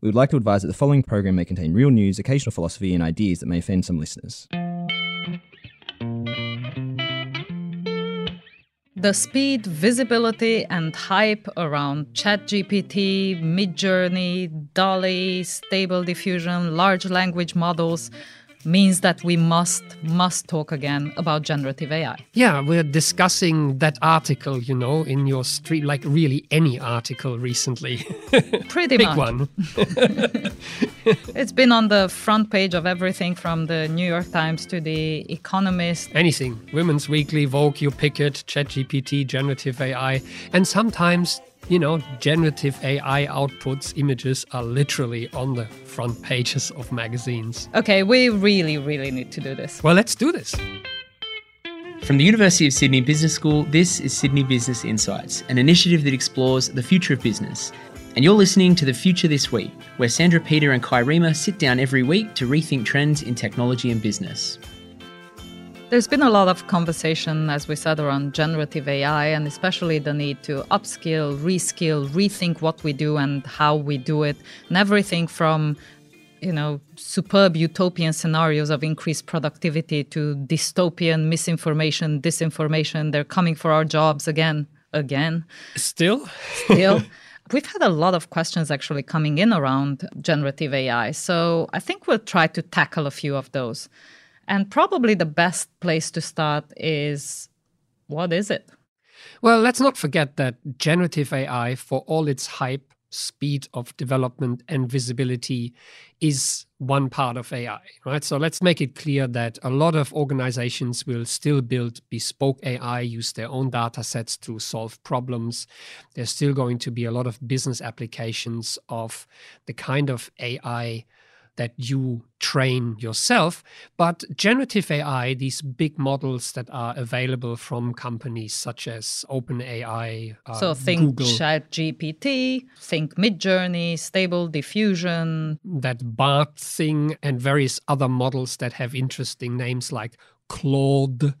We would like to advise that the following program may contain real news, occasional philosophy, and ideas that may offend some listeners. The speed, visibility, and hype around ChatGPT, Midjourney, DALL-E, Stable Diffusion, large language models means that we must must talk again about generative AI. Yeah, we're discussing that article, you know, in your street, like really any article recently. Pretty Big much. one. It's been on the front page of everything from the New York Times to the Economist. Anything. Women's Weekly, Vogue, You Pick It, ChatGPT, generative AI, and sometimes. You know, generative AI outputs, images are literally on the front pages of magazines. Okay, we really, really need to do this. Well, let's do this. From the University of Sydney Business School, this is Sydney Business Insights, an initiative that explores the future of business. And you're listening to The Future This Week, where Sandra Peter and Kai Riemer sit down every week to rethink trends in technology and business. There's been a lot of conversation, as we said, around generative AI and especially the need to upskill, reskill, rethink what we do and how we do it, and everything from you know, superb utopian scenarios of increased productivity to dystopian misinformation, disinformation. They're coming for our jobs again, again, Still? still. We've had a lot of questions actually coming in around generative AI. So I think we'll try to tackle a few of those. And probably the best place to start is what is it? Well, let's not forget that generative AI, for all its hype, speed of development, and visibility, is one part of AI, right? So let's make it clear that a lot of organizations will still build bespoke AI, use their own data sets to solve problems. There's still going to be a lot of business applications of the kind of AI that you train yourself. But generative AI, these big models that are available from companies such as OpenAI, uh, So think Google, ChatGPT, think Midjourney, Stable Diffusion. that Bard thing, and various other models that have interesting names like Claude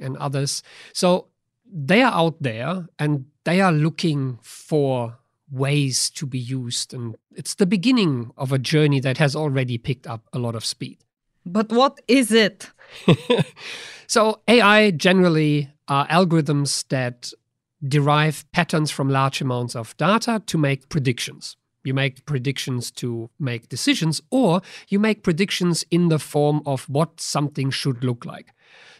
and others. So they are out there and they are looking for ways to be used. And it's the beginning of a journey that has already picked up a lot of speed. But what is it? So, AI generally are algorithms that derive patterns from large amounts of data to make predictions. You make predictions to make decisions, or you make predictions in the form of what something should look like.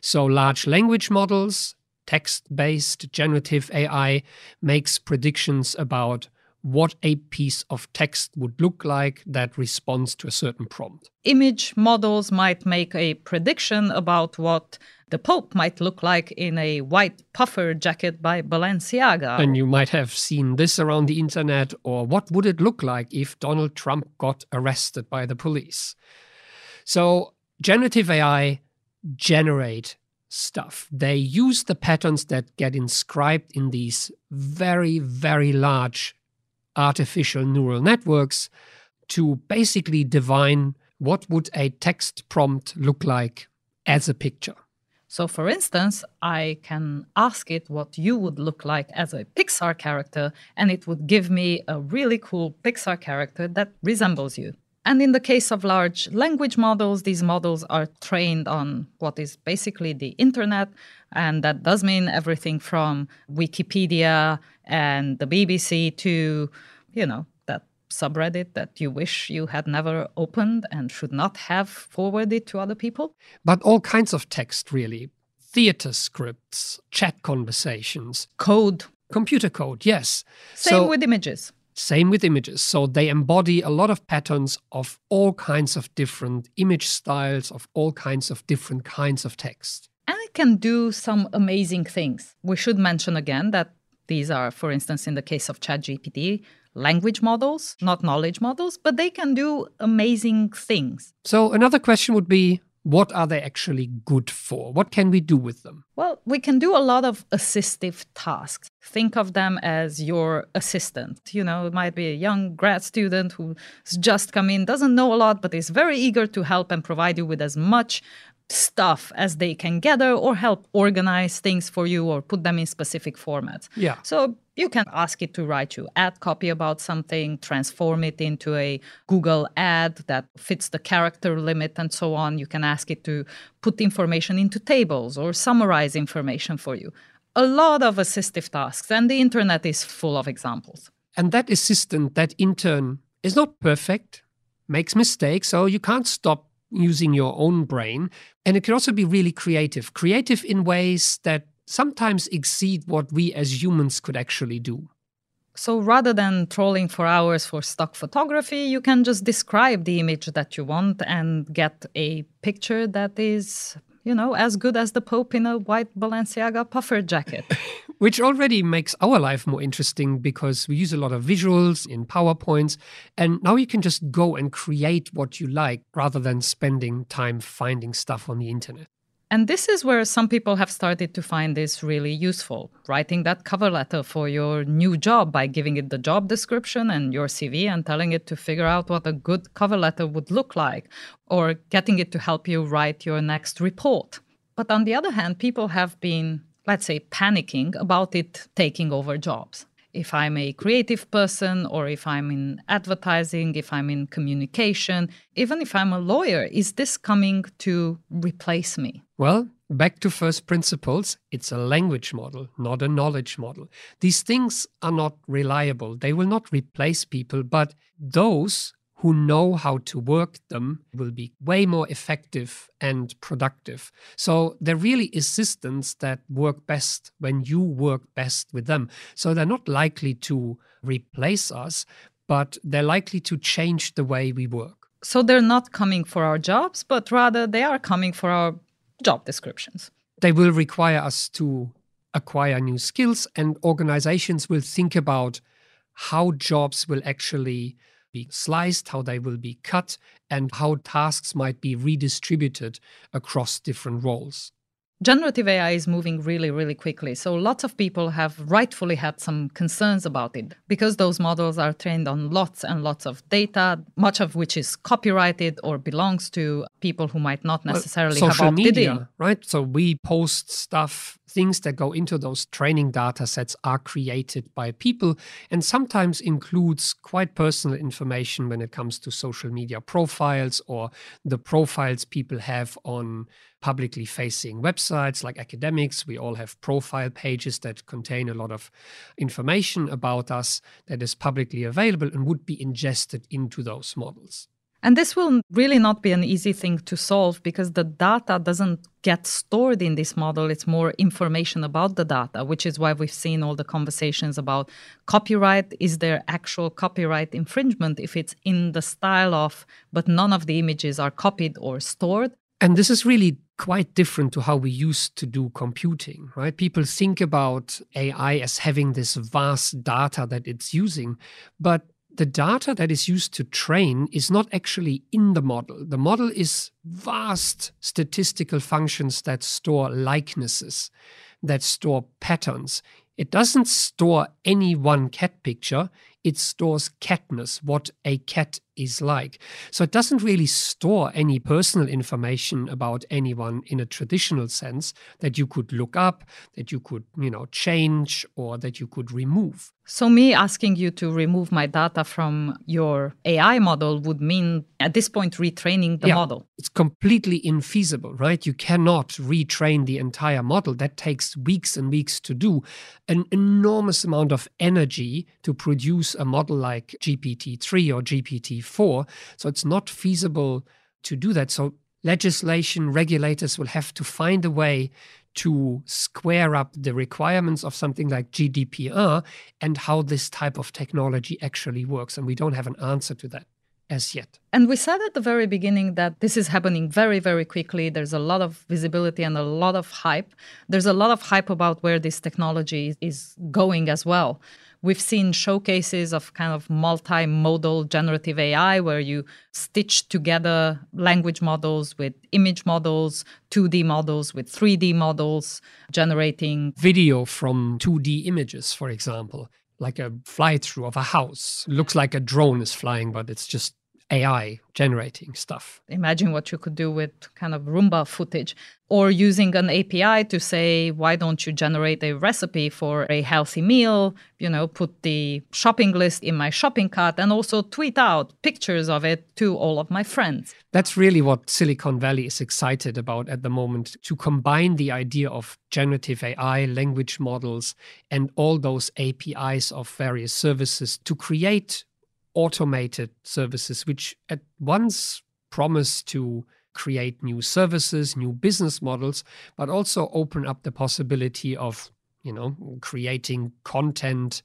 So, large language models, text based generative AI makes predictions about what a piece of text would look like that responds to a certain prompt. Image models might make a prediction about what the Pope might look like in a white puffer jacket by Balenciaga. And you might have seen this around the internet, or what would it look like if Donald Trump got arrested by the police? So, generative AI generate stuff. They use the patterns that get inscribed in these very, very large artificial neural networks to basically divine what would a text prompt look like as a picture. So, for instance, I can ask it what you would look like as a Pixar character, and it would give me a really cool Pixar character that resembles you. And in the case of large language models, these models are trained on what is basically the internet. And that does mean everything from Wikipedia and the BBC to, you know, that subreddit that you wish you had never opened and should not have forwarded to other people. But all kinds of text, really. Theater scripts, chat conversations, Code. computer code, yes. Same so, with images. Same with images. So they embody a lot of patterns of all kinds of different image styles, of all kinds of different kinds of text. And it can do some amazing things. We should mention again that these are, for instance, in the case of ChatGPT, language models, not knowledge models, but they can do amazing things. So another question would be what are they actually good for? What can we do with them? Well, we can do a lot of assistive tasks. Think of them as your assistant. You know, it might be a young grad student who's just come in, doesn't know a lot, but is very eager to help and provide you with as much stuff as they can gather or help organize things for you or put them in specific formats. Yeah. So you can ask it to write you ad copy about something, transform it into a Google ad that fits the character limit and so on. You can ask it to put information into tables or summarize information for you. A lot of assistive tasks, and the internet is full of examples. And that assistant, that intern, is not perfect, makes mistakes, so you can't stop using your own brain. And it can also be really creative, creative in ways that sometimes exceed what we as humans could actually do. So rather than trolling for hours for stock photography, you can just describe the image that you want and get a picture that is, you know, as good as the Pope in a white Balenciaga puffer jacket. Which already makes our life more interesting because we use a lot of visuals in PowerPoints. And now you can just go and create what you like rather than spending time finding stuff on the internet. And this is where some people have started to find this really useful. Writing that cover letter for your new job by giving it the job description and your CV and telling it to figure out what a good cover letter would look like, or getting it to help you write your next report. But on the other hand, people have been, let's say, panicking about it taking over jobs if I'm a creative person or if I'm in advertising, if I'm in communication, even if I'm a lawyer, is this coming to replace me? Well, back to first principles, it's a language model, not a knowledge model. These things are not reliable. They will not replace people, but those who know how to work them will be way more effective and productive. So they're really assistants that work best when you work best with them. So they're not likely to replace us, but they're likely to change the way we work. So they're not coming for our jobs, but rather they are coming for our job descriptions. They will require us to acquire new skills, and organizations will think about how jobs will actually be sliced, how they will be cut, and how tasks might be redistributed across different roles. Generative AI is moving really, really quickly. So lots of people have rightfully had some concerns about it because those models are trained on lots and lots of data, much of which is copyrighted or belongs to people who might not necessarily well, have opted media, in. Right? So we post stuff things that go into those training data sets are created by people and sometimes includes quite personal information when it comes to social media profiles or the profiles people have on publicly facing websites like academics. We all have profile pages that contain a lot of information about us that is publicly available and would be ingested into those models. And this will really not be an easy thing to solve because the data doesn't get stored in this model. It's more information about the data, which is why we've seen all the conversations about copyright. Is there actual copyright infringement if it's in the style of, but none of the images are copied or stored? And this is really quite different to how we used to do computing, right? People think about AI as having this vast data that it's using, but the data that is used to train is not actually in the model. The model is vast statistical functions that store likenesses, that store patterns. It doesn't store any one cat picture, it stores catness, what a cat is like. So it doesn't really store any personal information about anyone in a traditional sense that you could look up, that you could, you know, change or that you could remove. So me asking you to remove my data from your AI model would mean at this point retraining the yeah, model. It's completely infeasible, right? You cannot retrain the entire model. That takes weeks and weeks to do. An enormous amount of energy to produce a model like GPT-3 or GPT-4. So it's not feasible to do that. So legislation, regulators will have to find a way to square up the requirements of something like GDPR and how this type of technology actually works. And we don't have an answer to that as yet. And we said at the very beginning that this is happening very, very quickly. There's a lot of visibility and a lot of hype. There's a lot of hype about where this technology is going as well. We've seen showcases of kind of multimodal generative AI where you stitch together language models with image models, 2D models with 3D models, generating video from 2D images, for example, like a fly through of a house. Looks like a drone is flying, but it's just AI generating stuff. Imagine what you could do with kind of Roomba footage or using an API to say, why don't you generate a recipe for a healthy meal? You know, put the shopping list in my shopping cart and also tweet out pictures of it to all of my friends. That's really what Silicon Valley is excited about at the moment to combine the idea of generative AI, language models, and all those APIs of various services to create automated services, which at once promise to create new services, new business models, but also open up the possibility of, you know, creating content,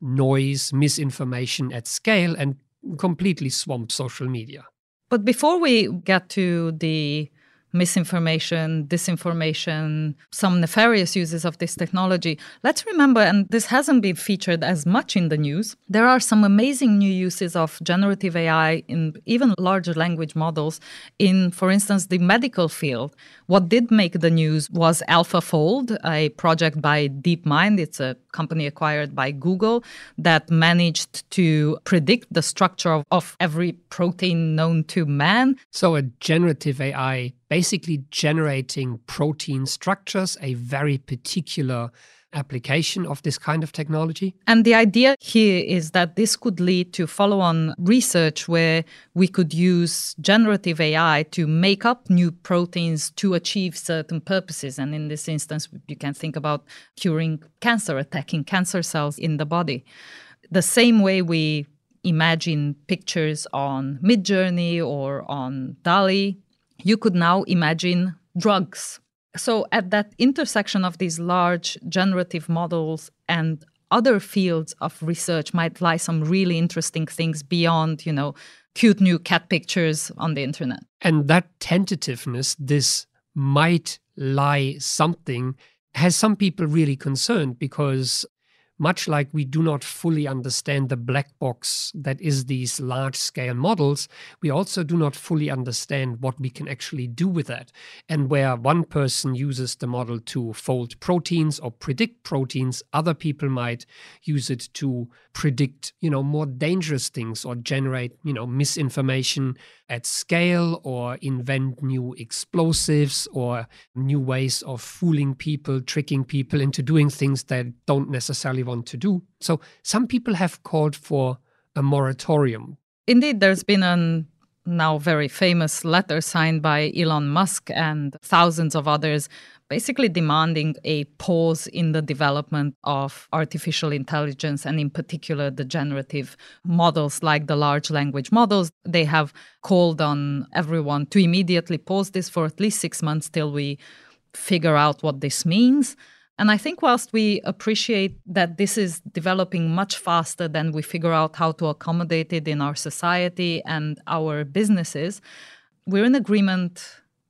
noise, misinformation at scale and completely swamp social media. But before we get to the misinformation, disinformation, some nefarious uses of this technology. Let's remember, and this hasn't been featured as much in the news, there are some amazing new uses of generative AI in even larger language models in, for instance, the medical field. What did make the news was AlphaFold, a project by DeepMind. It's a company acquired by Google that managed to predict the structure of, of every protein known to man. So, a generative AI basically generating protein structures, a very particular application of this kind of technology. And the idea here is that this could lead to follow on research where we could use generative AI to make up new proteins to achieve certain purposes. And in this instance, you can think about curing cancer, attacking cancer cells in the body. The same way we imagine pictures on Midjourney or on DALL-E you could now imagine drugs. So, at that intersection of these large generative models and other fields of research might lie some really interesting things beyond, you know, cute new cat pictures on the internet. And that tentativeness, this might lie something, has some people really concerned because much like we do not fully understand the black box that is these large scale models, we also do not fully understand what we can actually do with that. And where one person uses the model to fold proteins or predict proteins, other people might use it to predict, you know, more dangerous things or generate, you know, misinformation at scale or invent new explosives or new ways of fooling people, tricking people into doing things they don't necessarily want to do. So some people have called for a moratorium. Indeed, there's been a now very famous letter signed by Elon Musk and thousands of others basically demanding a pause in the development of artificial intelligence and in particular the generative models like the large language models. They have called on everyone to immediately pause this for at least 6 months till we figure out what this means. And I think, whilst we appreciate that this is developing much faster than we figure out how to accommodate it in our society and our businesses, we're in agreement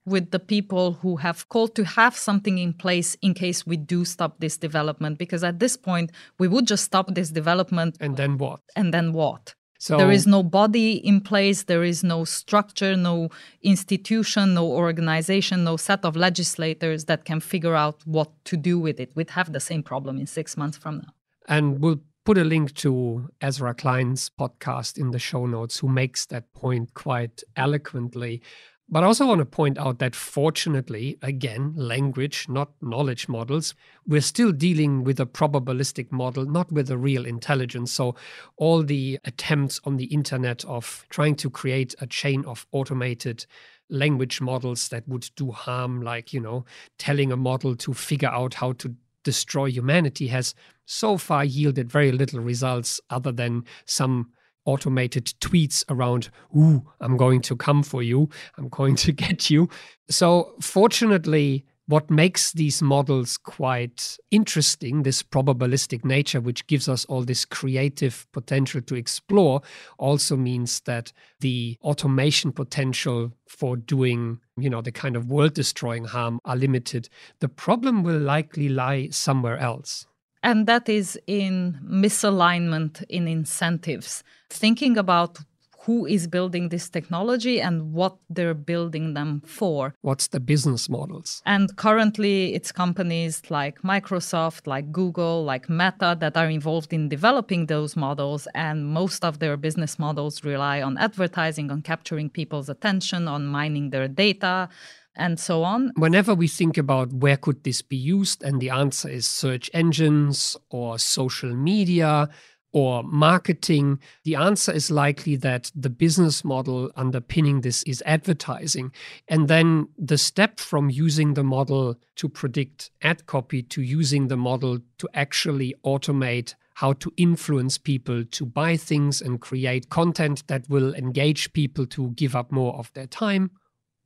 with the people who have called to have something in place in case we do stop this development. Because at this point, we would just stop this development. And then what? And then what? So there is no body in place, there is no structure, no institution, no organization, no set of legislators that can figure out what to do with it. We'd have the same problem in six months from now. And we'll put a link to Ezra Klein's podcast in the show notes, who makes that point quite eloquently. But I also want to point out that fortunately, again, language, not knowledge models, we're still dealing with a probabilistic model, not with a real intelligence. So all the attempts on the internet of trying to create a chain of automated language models that would do harm, like, you know, telling a model to figure out how to destroy humanity has so far yielded very little results other than some automated tweets around, Ooh, I'm going to come for you, I'm going to get you. So, fortunately, what makes these models quite interesting, this probabilistic nature, which gives us all this creative potential to explore, also means that the automation potential for doing, you know, the kind of world destroying harm are limited. The problem will likely lie somewhere else. And that is in misalignment in incentives. Thinking about who is building this technology and what they're building them for. What's the business models? And currently, it's companies like Microsoft, like Google, like Meta that are involved in developing those models. And most of their business models rely on advertising, on capturing people's attention, on mining their data and so on. Whenever we think about where could this be used, and the answer is search engines or social media or marketing, the answer is likely that the business model underpinning this is advertising. And then the step from using the model to predict ad copy to using the model to actually automate how to influence people to buy things and create content that will engage people to give up more of their time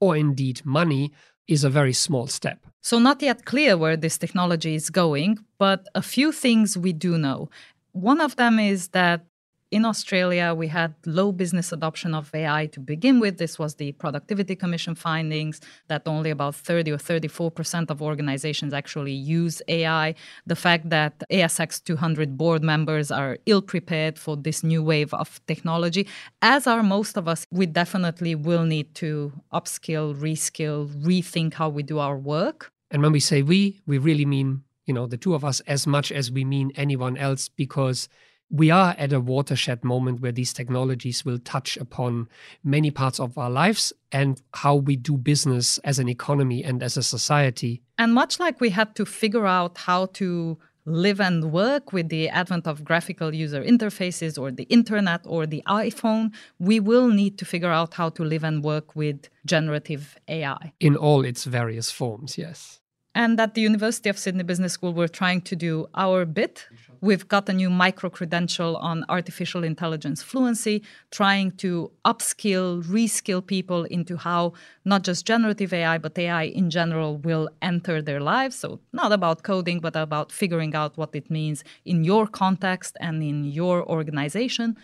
or indeed money is a very small step. So, not yet clear where this technology is going, but a few things we do know. One of them is that in Australia, we had low business adoption of AI to begin with. This was the Productivity Commission findings that only about 30 or 34% of organizations actually use AI. The fact that ASX 200 board members are ill prepared for this new wave of technology, as are most of us, we definitely will need to upskill, reskill, rethink how we do our work. And when we say we, we really mean, you know, the two of us as much as we mean anyone else because we are at a watershed moment where these technologies will touch upon many parts of our lives and how we do business as an economy and as a society. And much like we had to figure out how to live and work with the advent of graphical user interfaces or the internet or the iPhone, we will need to figure out how to live and work with generative AI. In all its various forms, yes. And at the University of Sydney Business School, we're trying to do our bit We've got a new micro credential on artificial intelligence fluency, trying to upskill, reskill people into how not just generative AI, but AI in general will enter their lives. So, not about coding, but about figuring out what it means in your context and in your organization.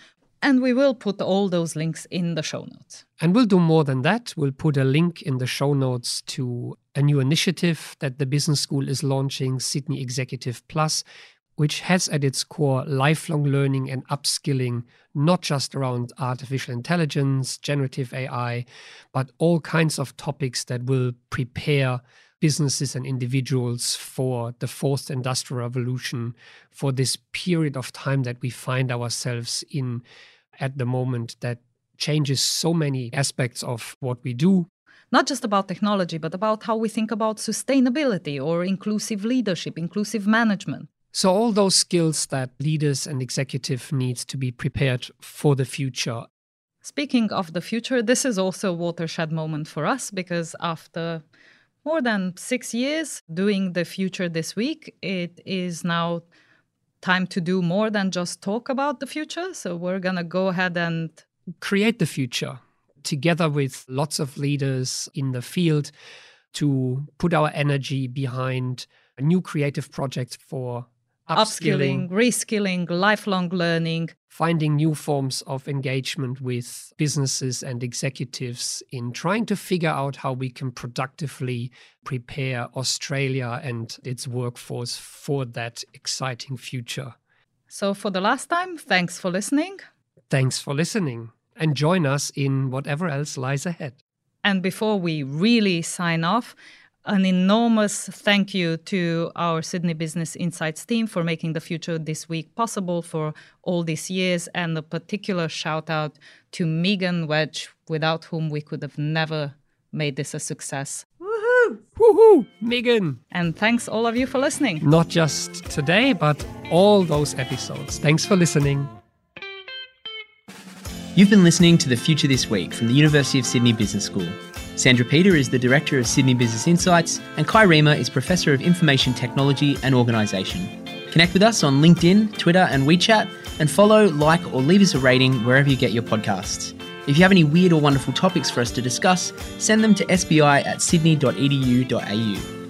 And we will put all those links in the show notes. And we'll do more than that. We'll put a link in the show notes to a new initiative that the business school is launching, Sydney Executive Plus, which has at its core lifelong learning and upskilling, not just around artificial intelligence, generative AI, but all kinds of topics that will prepare businesses and individuals for the fourth industrial revolution, for this period of time that we find ourselves in at the moment that changes so many aspects of what we do. Not just about technology, but about how we think about sustainability or inclusive leadership, inclusive management. So all those skills that leaders and executive need to be prepared for the future. Speaking of the future, this is also a watershed moment for us because after more than six years doing the future this week, it is now time to do more than just talk about the future. So we're going to go ahead and create the future together with lots of leaders in the field to put our energy behind a new creative project for upskilling, reskilling, lifelong learning. Finding new forms of engagement with businesses and executives in trying to figure out how we can productively prepare Australia and its workforce for that exciting future. So, for the last time, thanks for listening. Thanks for listening. And join us in whatever else lies ahead. And before we really sign off, an enormous thank you to our Sydney Business Insights team for making the future this week possible for all these years, and a particular shout out to Megan Wedge, without whom we could have never made this a success. Woohoo! Woohoo! Megan! And thanks all of you for listening. Not just today, but all those episodes. Thanks for listening. You've been listening to The Future This Week from the University of Sydney Business School. Sandra Peter is the Director of Sydney Business Insights, and Kai Riemer is Professor of Information Technology and Organisation. Connect with us on LinkedIn, Twitter, and WeChat, and follow, like, or leave us a rating wherever you get your podcasts. If you have any weird or wonderful topics for us to discuss, send them to sbi at sydney.edu.au.